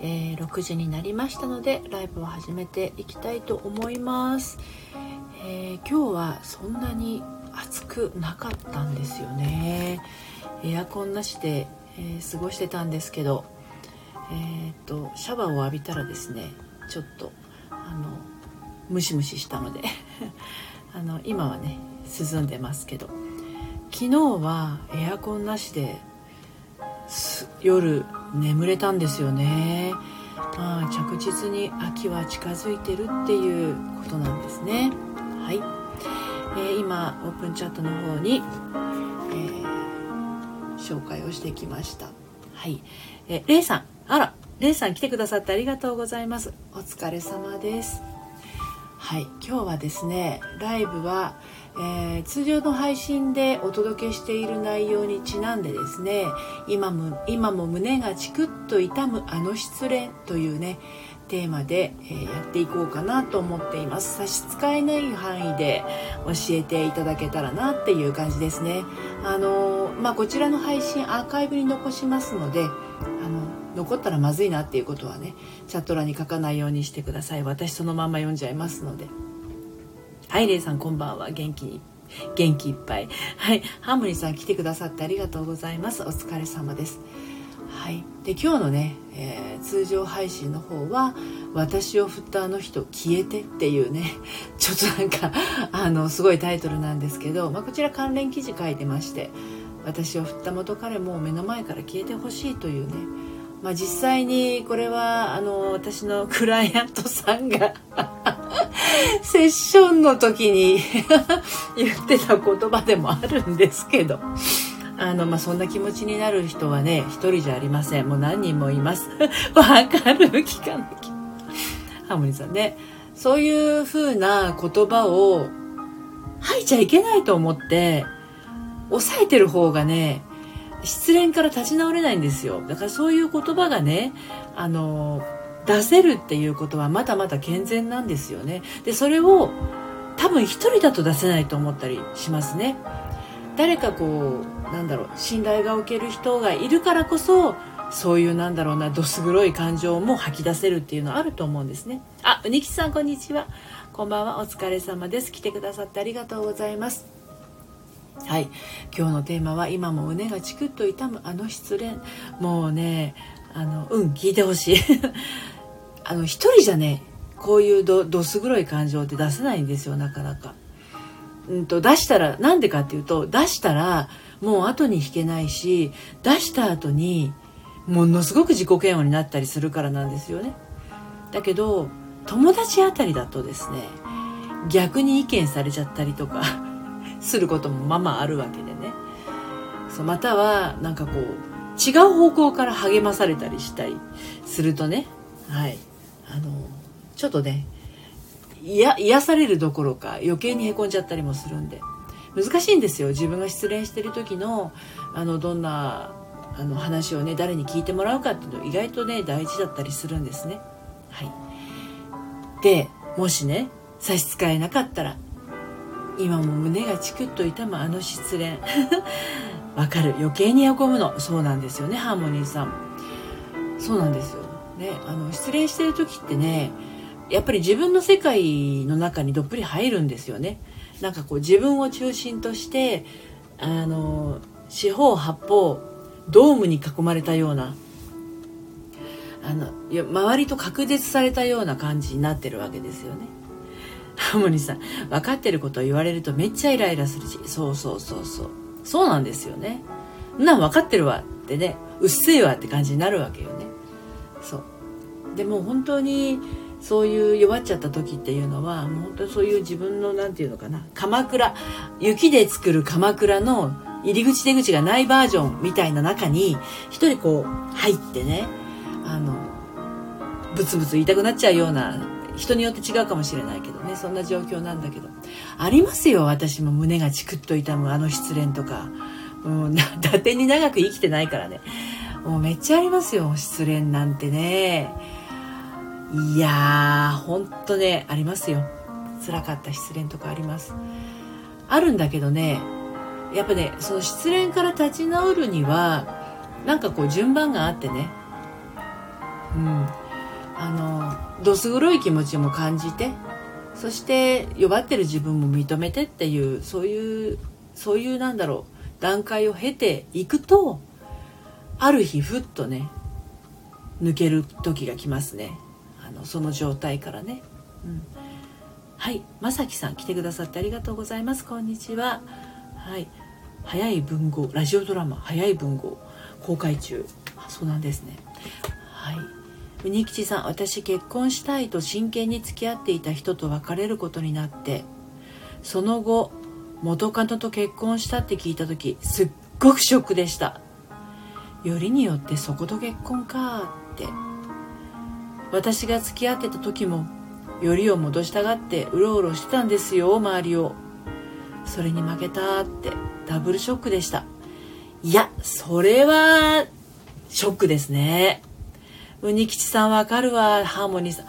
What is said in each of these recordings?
えー、6時になりましたのでライブを始めていきたいと思います、えー、今日はそんなに暑くなかったんですよね。エアコンなしで、えー、過ごしてたんですけどえっとシャワーを浴びたらですねちょっとあのムシムシしたので あの今はね涼んでますけど昨日はエアコンなしで夜眠れたんですよね、まあ、着実に秋は近づいてるっていうことなんですね。はい、えー、今オープンチャットの方に、えー、紹介をしてきました。はい、えー、レイさん。あらレイさん来てくださってありがとうございます。お疲れ様です。はい。今日はですねライブはえー、通常の配信でお届けしている内容にちなんでですね今も今も胸がチクッと痛むあの失恋というねテーマで、えー、やっていこうかなと思っています。差し支えない範囲で教えていただけたらなっていう感じですね。あのー、まあこちらの配信アーカイブに残しますのであの残ったらまずいなっていうことはねチャット欄に書かないようにしてください。私そのまま読んじゃいますので。はい、レイさんこんばんは。元気に。元気いっぱい。はい、ハーモニーさん来てくださってありがとうございます。お疲れ様です。はい、で今日のね、えー、通常配信の方は「私を振ったあの人消えて」っていうね ちょっとなんかあのすごいタイトルなんですけど、まあ、こちら関連記事書いてまして「私を振った元彼も目の前から消えてほしい」というねまあ、実際にこれはあの私のクライアントさんが セッションの時に 言ってた言葉でもあるんですけどあの、まあ、そんな気持ちになる人はね一人じゃありません。もう何人もいます。わかる？聞かなきゃ。ハーモニーさんねそういう風な言葉を吐いちゃいけないと思って抑えてる方がね失恋から立ち直れないんですよ。だからそういう言葉がねあの出せるっていうことはまだまだ健全なんですよね。でそれを多分一人だと出せないと思ったりしますね。誰かこうなんだろう信頼がおける人がいるからこそそういうなんだろうなどす黒い感情も吐き出せるっていうのはあると思うんですね。あうにきさんこんにちは。こんばんは。お疲れ様です。来てくださってありがとうございます。はい今日のテーマは今も胸がチクッと痛むあの失恋もうねあのうん聞いてほしい あの一人じゃねこういうどどす黒い感情って出せないんですよなかなか。うんと出したらなんでかっていうと出したらもう後に引けないし出した後にものすごく自己嫌悪になったりするからなんですよね。だけど友達あたりだとですね逆に意見されちゃったりとか することもままああるわけでね。そうまたはなんかこう違う方向から励まされたりしたりするとね。はい。あのちょっとね癒されるどころか余計にへこんじゃったりもするんで。難しいんですよ。自分が失恋してる時のあのどんなあの話をね誰に聞いてもらうかっていうの意外とね大事だったりするんですね。はい、でもしね差し支えなかったら今も胸がチクッと痛むあの失恋。わかる。余計にへこむの。そうなんですよね。ハーモニーさん。そうなんですよ。ねあの失恋してる時ってねやっぱり自分の世界の中にどっぷり入るんですよね。なんかこう自分を中心としてあの四方八方ドームに囲まれたようなあの周りと隔絶されたような感じになってるわけですよね。ハモニさん分かってることを言われるとめっちゃイライラするし。そうそうそうそう。そうなんですよね。な分かってるわってね。うっせえわって感じになるわけよね。そう。でも本当にそういう弱っちゃった時っていうのはもう本当にそういう自分の何て言うのかな。鎌倉。雪で作る鎌倉の入り口出口がないバージョンみたいな中に一人こう入ってねあのブツブツ言いたくなっちゃうような人によって違うかもしれないけどね。そんな状況なんだけど。ありますよ。私も胸がチクッと痛む。あの失恋とか。もう伊達に長く生きてないからね。もうめっちゃありますよ。失恋なんてね。いやーほんとね。ありますよ。辛かった失恋とかあります。あるんだけどね。やっぱねその失恋から立ち直るにはなんかこう順番があってね。うん。あのどす黒い気持ちも感じてそして弱ってる自分も認めてっていうそういうそういうなんだろう段階を経ていくとある日ふっとね抜ける時が来ますね。あのその状態からね、うん、はい。まさきさん来てくださってありがとうございます。こんにちは。はい。早い文豪ラジオドラマ早い文豪公開中。そうなんですね。はい。うにきちさん私結婚したいと真剣に付き合っていた人と別れることになってその後元カノと結婚したって聞いた時すっごくショックでした。よりによってそこと結婚かって。私が付き合ってた時もよりを戻したがってうろうろしてたんですよ周りを。それに負けたってダブルショックでした。いやそれはショックですね。にきちさんわかるわ。ハーモニーさん。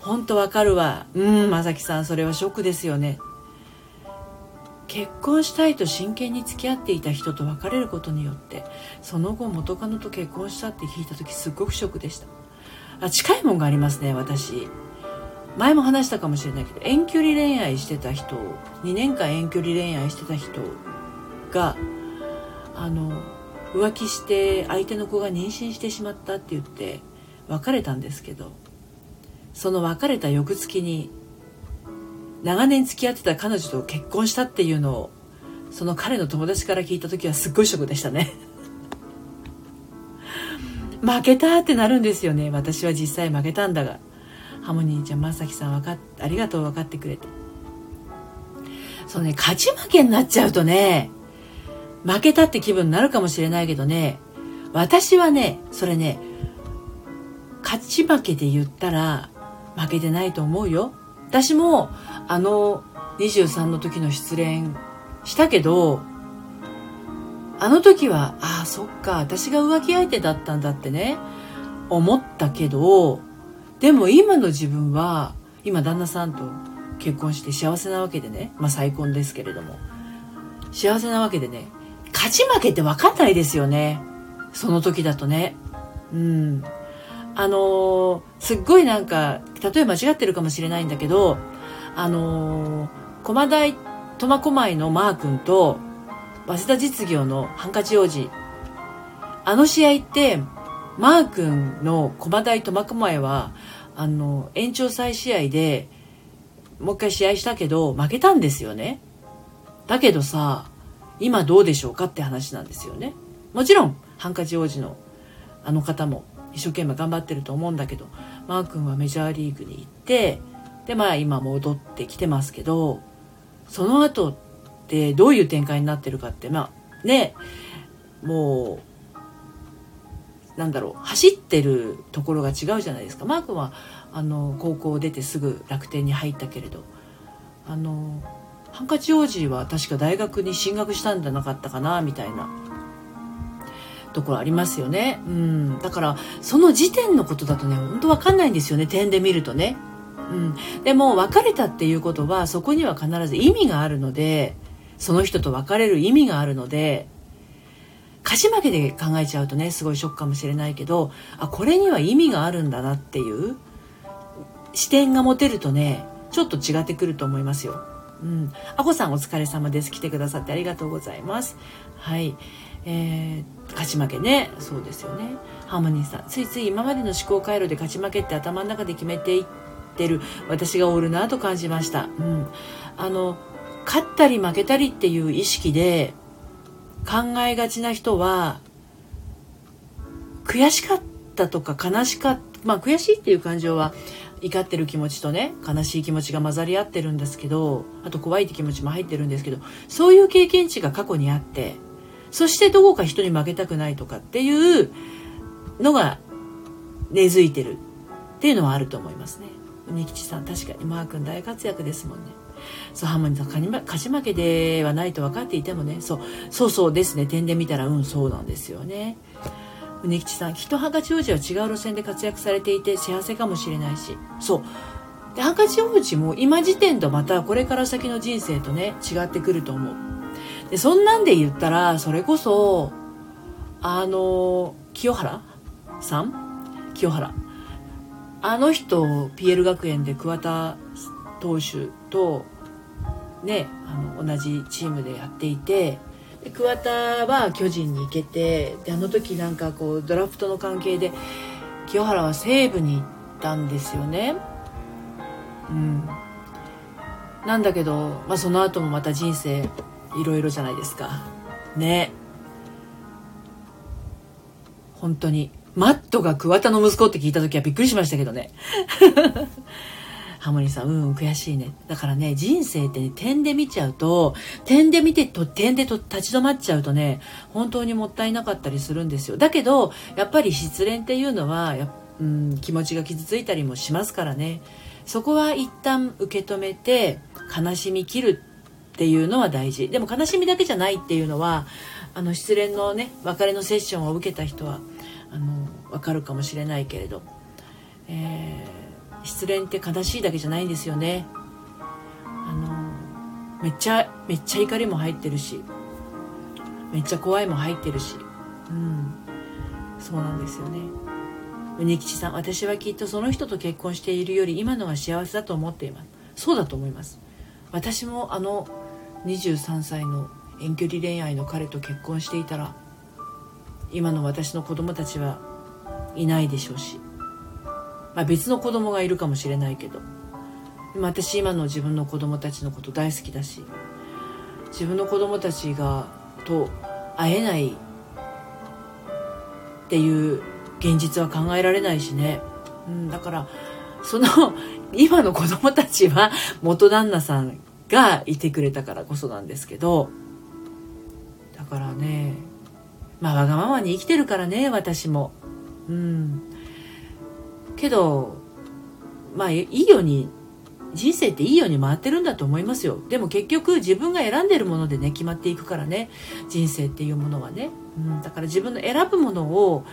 ほんとわかるわ。うんまさきさんそれはショックですよね。結婚したいと真剣に付き合っていた人と別れることによってその後元カノと結婚したって聞いた時すっごくショックでした。あ近いもんがありますね私。前も話したかもしれないけど遠距離恋愛してた人2年間遠距離恋愛してた人があの浮気して相手の子が妊娠してしまったって言って別れたんですけどその別れた翌月に長年付き合ってた彼女と結婚したっていうのをその彼の友達から聞いた時はすっごいショックでしたね。負けたってなるんですよね。私は実際負けたんだが。ハモニーちゃんまさきさんわかありがとう分かってくれて。そうね勝ち負けになっちゃうとね負けたって気分になるかもしれないけどね私はねそれね勝ち負けで言ったら負けてないと思うよ。私もあの23の時の失恋したけどあの時はああそっか私が浮気相手だったんだってね思ったけどでも今の自分は今旦那さんと結婚して幸せなわけでねまあ再婚ですけれども幸せなわけでね勝ち負けって分かんないですよね。その時だとね。うん。あのー、すっごいなんか例え間違ってるかもしれないんだけどあのー、駒大苫小牧のマー君と早稲田実業のハンカチ王子。あの試合ってマー君の駒大苫小牧はあの延長再試合でもう一回試合したけど負けたんですよね。だけどさ今どうでしょうかって話なんですよね。もちろんハンカチ王子のあの方も。一生懸命頑張ってると思うんだけどマー君はメジャーリーグに行ってでまあ今戻ってきてますけどその後ってどういう展開になってるかってまあねもうなんだろう走ってるところが違うじゃないですか。マー君はあの高校を出てすぐ楽天に入ったけれどあのハンカチ王子は確か大学に進学したんじゃなかったかなみたいな。ところありますよね。うん。だから、その時点のことだとね、ほんとわかんないんですよね、点で見るとね。うん。でも、別れたっていうことは、そこには必ず意味があるので、その人と別れる意味があるので、勝ち負けで考えちゃうとね、すごいショックかもしれないけど、あ、これには意味があるんだなっていう視点が持てるとね、ちょっと違ってくると思いますよ。うん。あこさんお疲れ様です。来てくださってありがとうございます。はい。えー、勝ち負けね。そうですよね。ハーモニーさん。ついつい今までの思考回路で勝ち負けって頭の中で決めていってる。私がおるなと感じました。うん。あの勝ったり負けたりっていう意識で考えがちな人は悔しかったとか悲しかったまあ悔しいっていう感情は怒ってる気持ちとね悲しい気持ちが混ざり合ってるんですけどあと怖いって気持ちも入ってるんですけどそういう経験値が過去にあってそしてどこか人に負けたくないとかっていうのが根付いてるっていうのはあると思いますね。仁吉さん確かにマー君大活躍ですもんね。そうハーモニーさん勝ち負けではないと分かっていてもねそうそうそうですね点で見たらうんそうなんですよね。宗吉さんきっとハンカチ王子は違う路線で活躍されていて幸せかもしれないしそうでハンカチ王子も今時点とまたこれから先の人生とね違ってくると思う。でそんなんで言ったらそれこそあの清原さん？清原。あの人 PL 学園で桑田投手とねあの同じチームでやっていてで桑田は巨人に行けてであの時なんかこうドラフトの関係で清原は西武に行ったんですよね。うん、なんだけど、まあ、その後もまた人生いろいろじゃないですか。ね。本当に。マットが桑田の息子って聞いた時はびっくりしましたけどね。ハモニーさん、うん、悔しいね。だからね、人生ってね、点で見ちゃうと、点で見てと、点でと立ち止まっちゃうとね、本当にもったいなかったりするんですよ。だけど、やっぱり失恋っていうのは、やうん、気持ちが傷ついたりもしますからね。そこは一旦受け止めて、悲しみ切るっていうのは大事。でも悲しみだけじゃないっていうのは、あの、失恋のね、別れのセッションを受けた人は、あの、わかるかもしれないけれど、えー失恋って悲しいだけじゃないんですよね。あのめっちゃめっちゃ怒りも入ってるしめっちゃ怖いも入ってるし。うん。そうなんですよね。うにきちさん私はきっとその人と結婚しているより今のが幸せだと思っています。そうだと思います。私もあの23歳の遠距離恋愛の彼と結婚していたら今の私の子供たちはいないでしょうしまあ、別の子供がいるかもしれないけどでも私今の自分の子供たちのこと大好きだし自分の子供たちがと会えないっていう現実は考えられないしね、うん、だからその今の子供たちは元旦那さんがいてくれたからこそなんですけどだからねまあわがままに生きてるからね私も。うん。けどまあいいように人生っていいように回ってるんだと思いますよ。でも結局自分が選んでるものでね決まっていくからね。人生っていうものはね、うん、だから自分の選ぶものを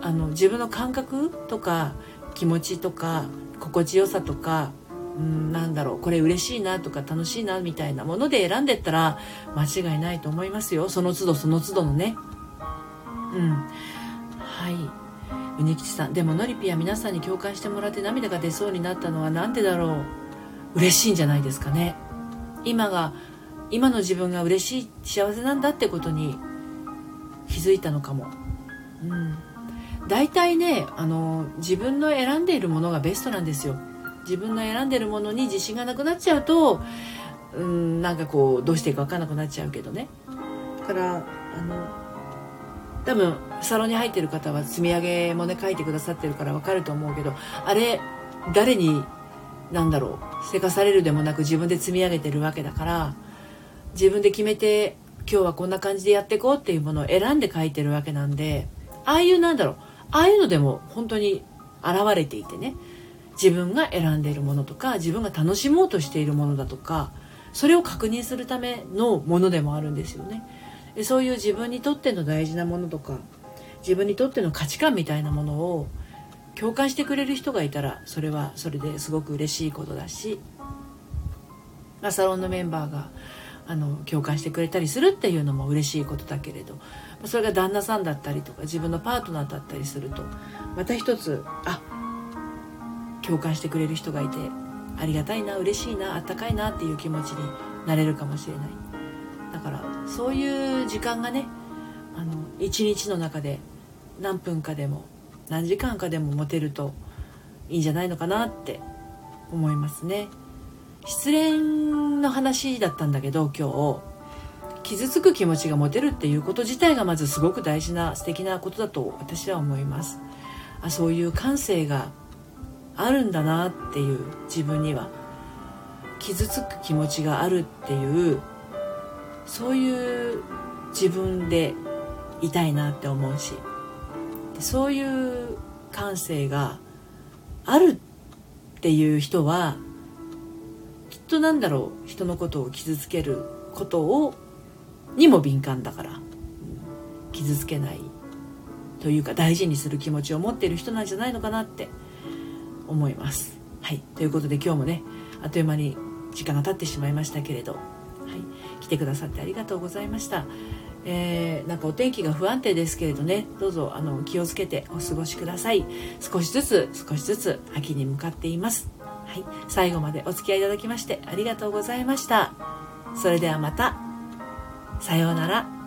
あの自分の感覚とか気持ちとか心地よさとかうん、なんだろうこれ嬉しいなとか楽しいなみたいなもので選んでったら間違いないと思いますよ。その都度その都度のね。うん。はい。うにきちさん。でものりぴや皆さんに共感してもらって涙が出そうになったのは何でだろう。嬉しいんじゃないですかね。今が今の自分が嬉しい幸せなんだってことに気づいたのかも。うん。大体ねあの自分の選んでいるものがベストなんですよ。自分の選んでるものに自信がなくなっちゃうとうんなんかこうどうしていいか分かんなくなっちゃうけどね。だからあの多分サロンに入ってる方は積み上げもね書いてくださってるから分かると思うけどあれ誰に何だろうせかされるでもなく自分で積み上げてるわけだから自分で決めて今日はこんな感じでやっていこうっていうものを選んで書いてるわけなんでああいうなんだろうああいうのでも本当に現れていてね。自分が選んでいるものとか自分が楽しもうとしているものだとかそれを確認するためのものでもあるんですよね。そういう自分にとっての大事なものとか自分にとっての価値観みたいなものを共感してくれる人がいたらそれはそれですごく嬉しいことだし、サロンのメンバーがあの共感してくれたりするっていうのも嬉しいことだけれどそれが旦那さんだったりとか自分のパートナーだったりするとまた一つあ共感してくれる人がいてありがたいな嬉しいなあったかいなっていう気持ちになれるかもしれない。だからそういう時間がねあの一日の中で何分かでも何時間かでも持てるといいんじゃないのかなって思いますね。失恋の話だったんだけど今日傷つく気持ちが持てるっていうこと自体がまずすごく大事な素敵なことだと私は思います。あそういう感性があるんだなっていう自分には傷つく気持ちがあるっていうそういう自分でいたいなって思うしそういう感性があるっていう人はきっとなんだろう人のことを傷つけることをにも敏感だから、傷つけないというか大事にする気持ちを持っている人なんじゃないのかなって思います。はい。ということで今日もねあっという間に時間が経ってしまいましたけれど、はい、来てくださってありがとうございました。えー、なんかお天気が不安定ですけれどねどうぞあの気をつけてお過ごしください。少しずつ少しずつ秋に向かっています。はい。最後までお付き合いいただきましてありがとうございました。それではまた。さようなら。